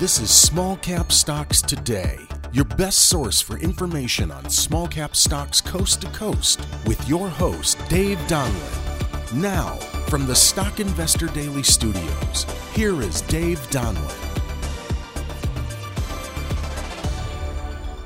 This is Small Cap Stocks Today, your best source for information on small cap stocks coast to coast, with your host, Dave Donlin. Now, from the Stock Investor Daily Studios, here is Dave Donlin.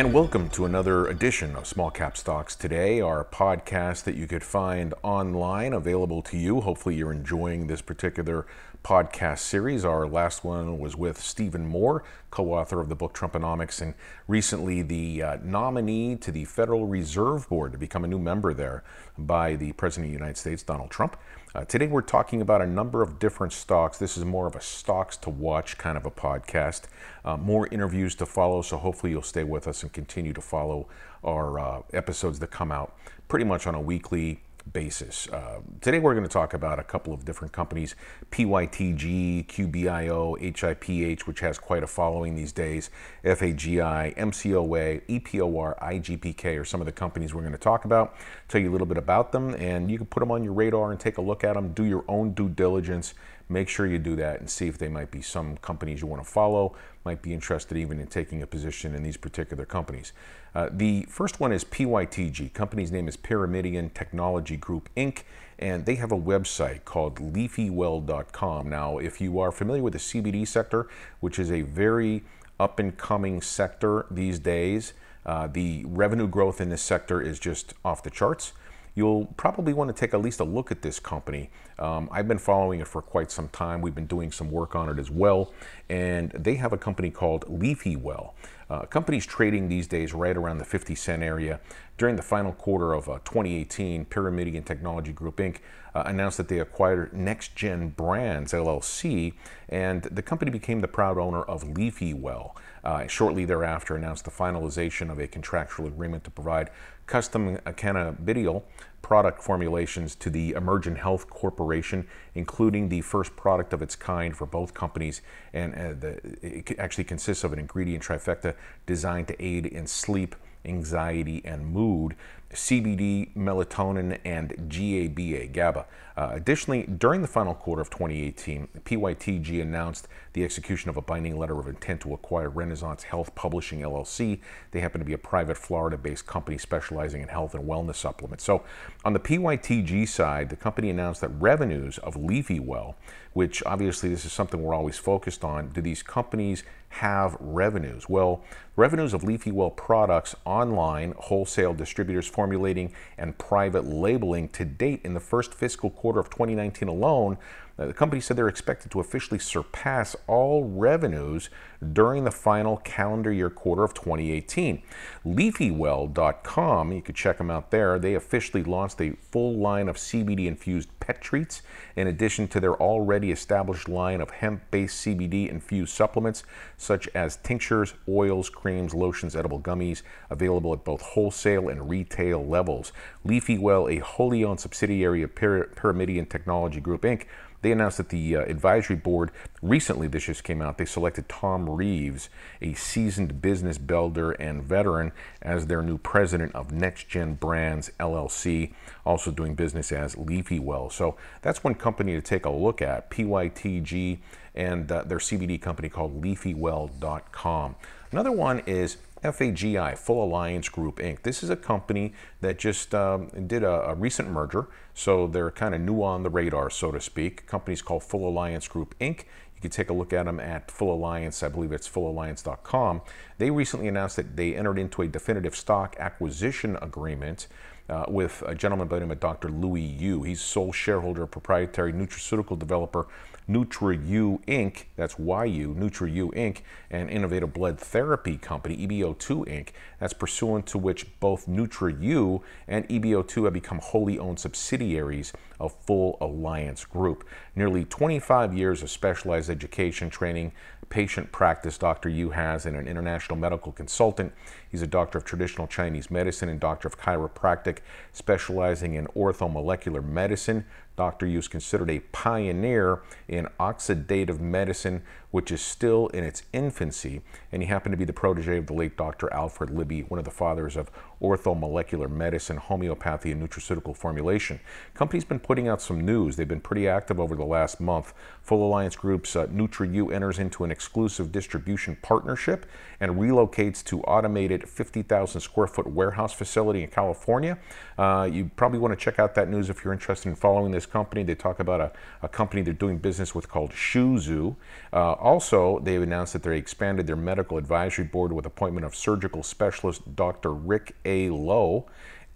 And welcome to another edition of Small Cap Stocks Today, our podcast that you could find online, available to you. Hopefully, you're enjoying this particular podcast series. Our last one was with Stephen Moore, co author of the book Trumponomics, and recently the uh, nominee to the Federal Reserve Board to become a new member there by the President of the United States, Donald Trump. Uh, today, we're talking about a number of different stocks. This is more of a stocks to watch kind of a podcast. Uh, more interviews to follow, so hopefully, you'll stay with us and continue to follow our uh, episodes that come out pretty much on a weekly basis. Uh, today we're going to talk about a couple of different companies PYTG, QBIO, HIPH, which has quite a following these days, FAGI, MCOA, EPOR, IGPK are some of the companies we're going to talk about. Tell you a little bit about them, and you can put them on your radar and take a look at them, do your own due diligence. Make sure you do that and see if they might be some companies you want to follow, might be interested even in taking a position in these particular companies. Uh, the first one is PYTG. Company's name is Pyramidion Technology Group Inc., and they have a website called leafywell.com. Now, if you are familiar with the CBD sector, which is a very up and coming sector these days, uh, the revenue growth in this sector is just off the charts you'll probably want to take at least a look at this company. Um, I've been following it for quite some time. We've been doing some work on it as well. And they have a company called Leafy Well. Uh, companies trading these days right around the 50 cent area. During the final quarter of uh, 2018, Pyramidion Technology Group Inc. Uh, announced that they acquired Next Gen Brands LLC, and the company became the proud owner of Leafy Well. Uh, shortly thereafter, announced the finalization of a contractual agreement to provide custom cannabidiol product formulations to the Emergent Health Corporation, including the first product of its kind for both companies. And uh, the, it actually consists of an ingredient trifecta designed to aid in sleep, anxiety, and mood. CBD, melatonin, and GABA, GABA. Uh, additionally, during the final quarter of 2018, PYTG announced the execution of a binding letter of intent to acquire Renaissance Health Publishing LLC. They happen to be a private Florida based company specializing in health and wellness supplements. So, on the PYTG side, the company announced that revenues of Leafy Well, which obviously this is something we're always focused on, do these companies have revenues? Well, revenues of Leafy Well products online, wholesale distributors formulating, and private labeling to date in the first fiscal quarter of 2019 alone uh, the company said they're expected to officially surpass all revenues during the final calendar year quarter of 2018. LeafyWell.com, you could check them out there. They officially launched a full line of CBD infused pet treats, in addition to their already established line of hemp based CBD infused supplements, such as tinctures, oils, creams, lotions, edible gummies, available at both wholesale and retail levels. LeafyWell, a wholly owned subsidiary of Pyramidion Technology Group, Inc., they announced that the uh, advisory board recently, this just came out, they selected Tom Reeves, a seasoned business builder and veteran, as their new president of Next Gen Brands LLC, also doing business as Leafy Well. So that's one company to take a look at, PYTG, and uh, their CBD company called LeafyWell.com. Another one is FAGI, Full Alliance Group Inc. This is a company that just um, did a, a, recent merger, so they're kind of new on the radar, so to speak. Company's called Full Alliance Group Inc. You can take a look at them at Full Alliance, I believe it's fullalliance.com. They recently announced that they entered into a definitive stock acquisition agreement uh, with a gentleman by the name of Dr. Louis Yu. He's sole shareholder of proprietary nutraceutical developer NutraYu Inc., that's YU, NutraYu Inc., an innovative blood therapy company, EBO2 Inc., that's pursuant to which both NutraYu and EBO2 have become wholly owned subsidiaries of Full Alliance Group. Nearly 25 years of specialized education training, patient practice Dr. Yu has, and an international medical consultant. He's a doctor of traditional Chinese medicine and doctor of chiropractic, specializing in orthomolecular medicine, Dr. Yu is considered a pioneer in oxidative medicine, which is still in its infancy. And he happened to be the protege of the late Dr. Alfred Libby, one of the fathers of orthomolecular medicine, homeopathy, and nutraceutical formulation. Company's been putting out some news. They've been pretty active over the last month. Full Alliance Group's uh, NutraYu enters into an exclusive distribution partnership and relocates to automated 50,000 square foot warehouse facility in California. Uh, you probably want to check out that news if you're interested in following this company. They talk about a, a company they're doing business with called Shuzu. Uh, also, they've announced that they expanded their medical advisory board with appointment of surgical specialist Dr. Rick A. Lowe.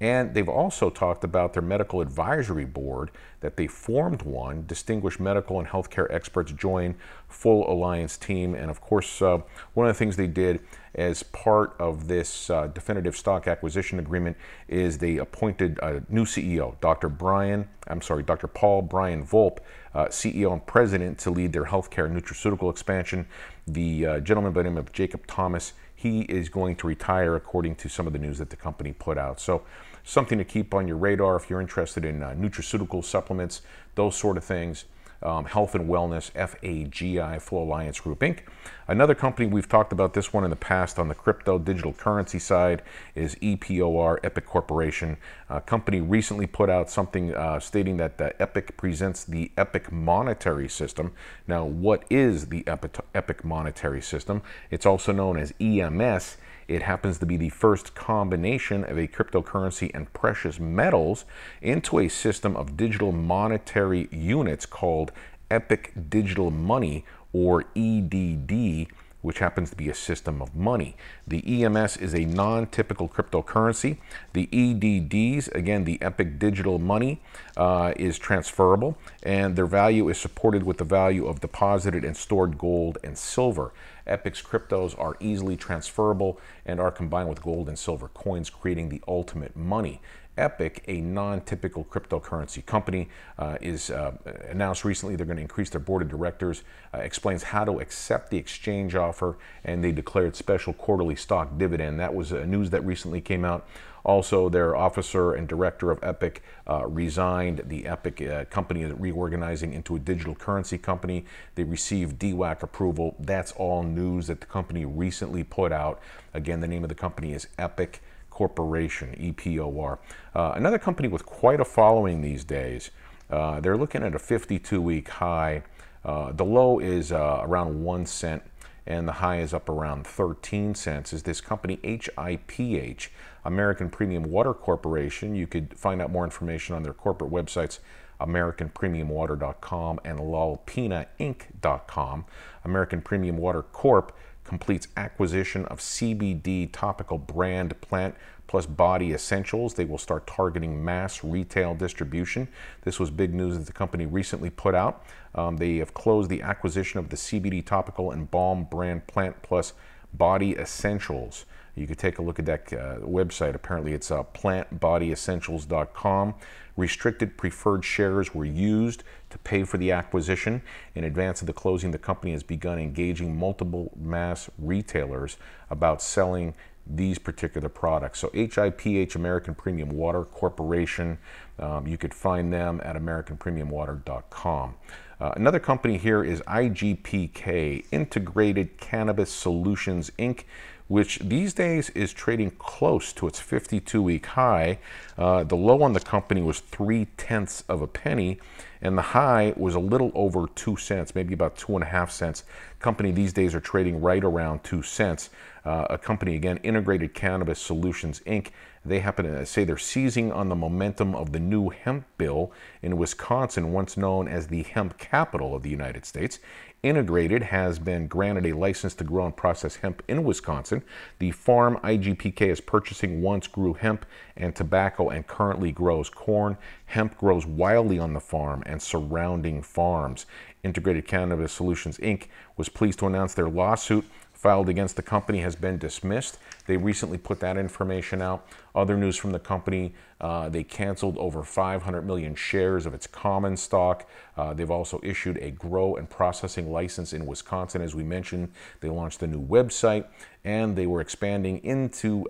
And they've also talked about their medical advisory board that they formed one. Distinguished medical and healthcare experts join Full Alliance team. And of course, uh, one of the things they did as part of this uh, definitive stock acquisition agreement is they appointed a new CEO, Dr. Brian, I'm sorry, Dr. Paul Brian Volpe, uh, CEO and president to lead their healthcare nutraceutical expansion. The uh, gentleman by the name of Jacob Thomas, he is going to retire according to some of the news that the company put out. So something to keep on your radar if you're interested in uh, nutraceutical supplements, those sort of things um, Health and Wellness, FAGI, Full Alliance Group Inc. Another company, we've talked about this one in the past on the crypto digital currency side, is EPOR, Epic Corporation. A company recently put out something uh, stating that uh, Epic presents the Epic monetary system. Now, what is the Epic monetary system? It's also known as EMS. It happens to be the first combination of a cryptocurrency and precious metals into a system of digital monetary units called Epic Digital Money or EDD which happens to be a system of money. The EMS is a non typical cryptocurrency. The EDDs, again, the Epic Digital Money, uh, is transferable, and their value is supported with the value of deposited and stored gold and silver. Epic's cryptos are easily transferable and are combined with gold and silver coins, creating the ultimate money. Epic, a non typical cryptocurrency company, uh, is uh, announced recently they're going to increase their board of directors, uh, explains how to accept the exchange offer, and they declared special quarterly stock dividend. That was news that recently came out. Also, their officer and director of Epic uh, resigned. The Epic uh, company is reorganizing into a digital currency company. They received DWAC approval. That's all news that the company recently put out. Again, the name of the company is Epic. Corporation, EPOR. Uh, another company with quite a following these days. Uh, they're looking at a 52 week high. Uh, the low is uh, around one cent and the high is up around 13 cents is this company HIPH, American Premium Water Corporation. You could find out more information on their corporate websites, AmericanPremiumWater.com and LalPinaInc.com. American Premium Water Corp completes acquisition of CBD topical brand plant plus body essentials. They will start targeting mass retail distribution. This was big news that the company recently put out. Um, they have closed the acquisition of the CBD topical and balm brand plant plus body essentials. You could take a look at that uh, website. Apparently, it's uh, plantbodyessentials.com. Restricted preferred shares were used to pay for the acquisition. In advance of the closing, the company has begun engaging multiple mass retailers about selling these particular products. So HIPH, American Premium Water Corporation, um, you could find them at AmericanPremiumWater.com. Uh, another company here is IGPK, Integrated Cannabis Solutions Inc which these days is trading close to its 52 week high. Uh, the low on the company was three tenths of a penny, and the high was a little over two cents, maybe about two and a half cents. Company these days are trading right around two cents. Uh, a company, again, Integrated Cannabis Solutions Inc., they happen to say they're seizing on the momentum of the new hemp bill in Wisconsin, once known as the hemp capital of the United States. Integrated has been granted a license to grow and process hemp in Wisconsin. The farm IGPK is purchasing once grew hemp and tobacco and currently grows corn. Hemp grows wildly on the farm and surrounding farms. Integrated Cannabis Solutions Inc. was pleased to announce their lawsuit filed against the company has been dismissed. They recently put that information out. Other news from the company uh, they canceled over 500 million shares of its common stock. Uh, they've also issued a grow and processing license in Wisconsin, as we mentioned. They launched a new website and they were expanding into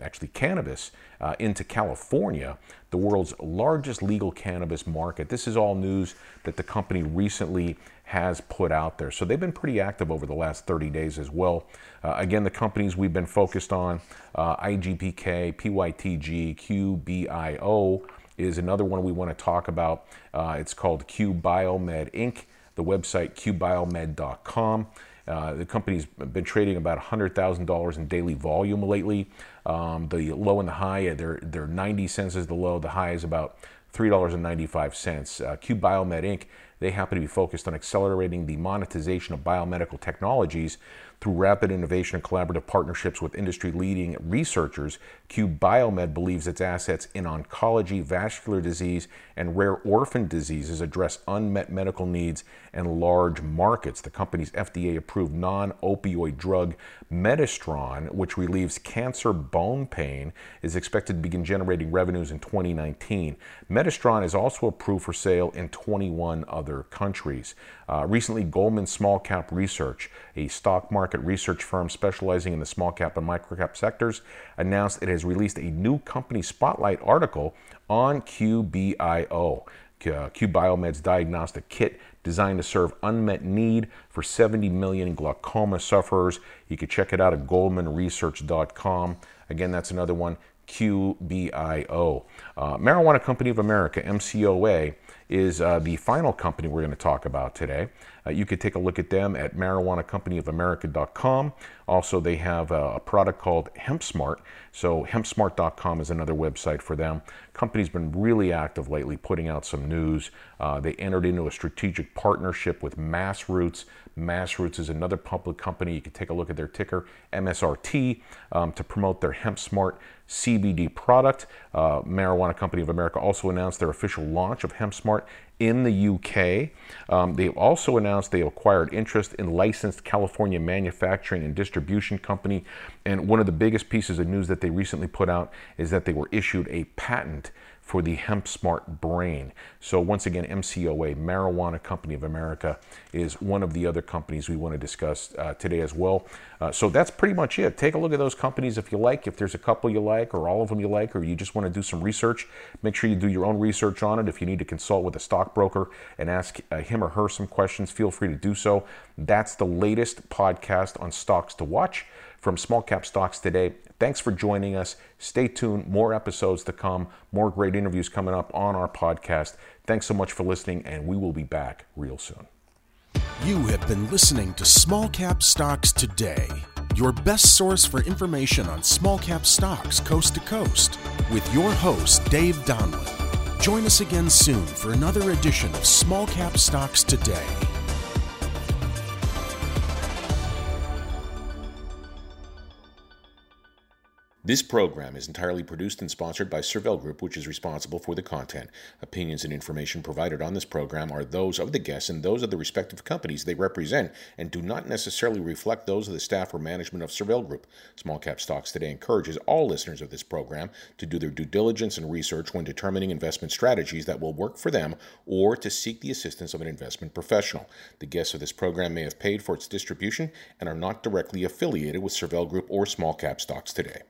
actually cannabis uh, into California, the world's largest legal cannabis market. This is all news that the company recently has put out there. So they've been pretty active over the last 30 days as well. Uh, again, the companies we've been focused on uh, IGPK, PYTG, QBIO is another one we want to talk about. Uh, it's called Q Biomed Inc., the website qbiomed.com. Uh, the company's been trading about $100,000 in daily volume lately. Um, the low and the high, they're, they're 90 cents is the low, the high is about $3.95. Uh, Q Biomed Inc they happen to be focused on accelerating the monetization of biomedical technologies through rapid innovation and collaborative partnerships with industry leading researchers, Q Biomed believes its assets in oncology, vascular disease, and rare orphan diseases address unmet medical needs and large markets. The company's FDA approved non opioid drug Metastron, which relieves cancer bone pain, is expected to begin generating revenues in 2019. Metastron is also approved for sale in 21 other countries. Uh, recently, Goldman Small Cap Research, a stock market research firm specializing in the small cap and micro cap sectors, announced it has released a new company spotlight article on QBIO. Uh, Q Biomed's diagnostic kit designed to serve unmet need for 70 million glaucoma sufferers. You can check it out at goldmanresearch.com. Again, that's another one, QBIO. Uh, Marijuana Company of America, MCOA, is uh, the final company we're going to talk about today. Uh, you could take a look at them at marijuanacompanyofamerica.com. Also, they have a, a product called HempSmart. So, hempsmart.com is another website for them. Company's been really active lately, putting out some news. Uh, they entered into a strategic partnership with Massroots. Massroots is another public company. You can take a look at their ticker, MSRT, um, to promote their HempSmart CBD product. Uh, Marijuana Company of America also announced their official launch of HempSmart in the UK. Um, they've also announced they acquired interest in licensed California manufacturing and distribution company. And one of the biggest pieces of news that they recently put out is that they were issued a patent for the Hemp Smart Brain. So, once again, MCOA, Marijuana Company of America, is one of the other companies we want to discuss uh, today as well. Uh, so, that's pretty much it. Take a look at those companies if you like. If there's a couple you like, or all of them you like, or you just want to do some research, make sure you do your own research on it. If you need to consult with a stockbroker and ask uh, him or her some questions, feel free to do so. That's the latest podcast on stocks to watch from Small Cap Stocks today. Thanks for joining us. Stay tuned. More episodes to come, more great interviews coming up on our podcast. Thanks so much for listening, and we will be back real soon. You have been listening to Small Cap Stocks Today, your best source for information on small cap stocks coast to coast, with your host, Dave Donlin. Join us again soon for another edition of Small Cap Stocks Today. This program is entirely produced and sponsored by Cervell Group, which is responsible for the content. Opinions and information provided on this program are those of the guests and those of the respective companies they represent and do not necessarily reflect those of the staff or management of Cervell Group. Small Cap Stocks Today encourages all listeners of this program to do their due diligence and research when determining investment strategies that will work for them or to seek the assistance of an investment professional. The guests of this program may have paid for its distribution and are not directly affiliated with Cervell Group or Small Cap Stocks Today.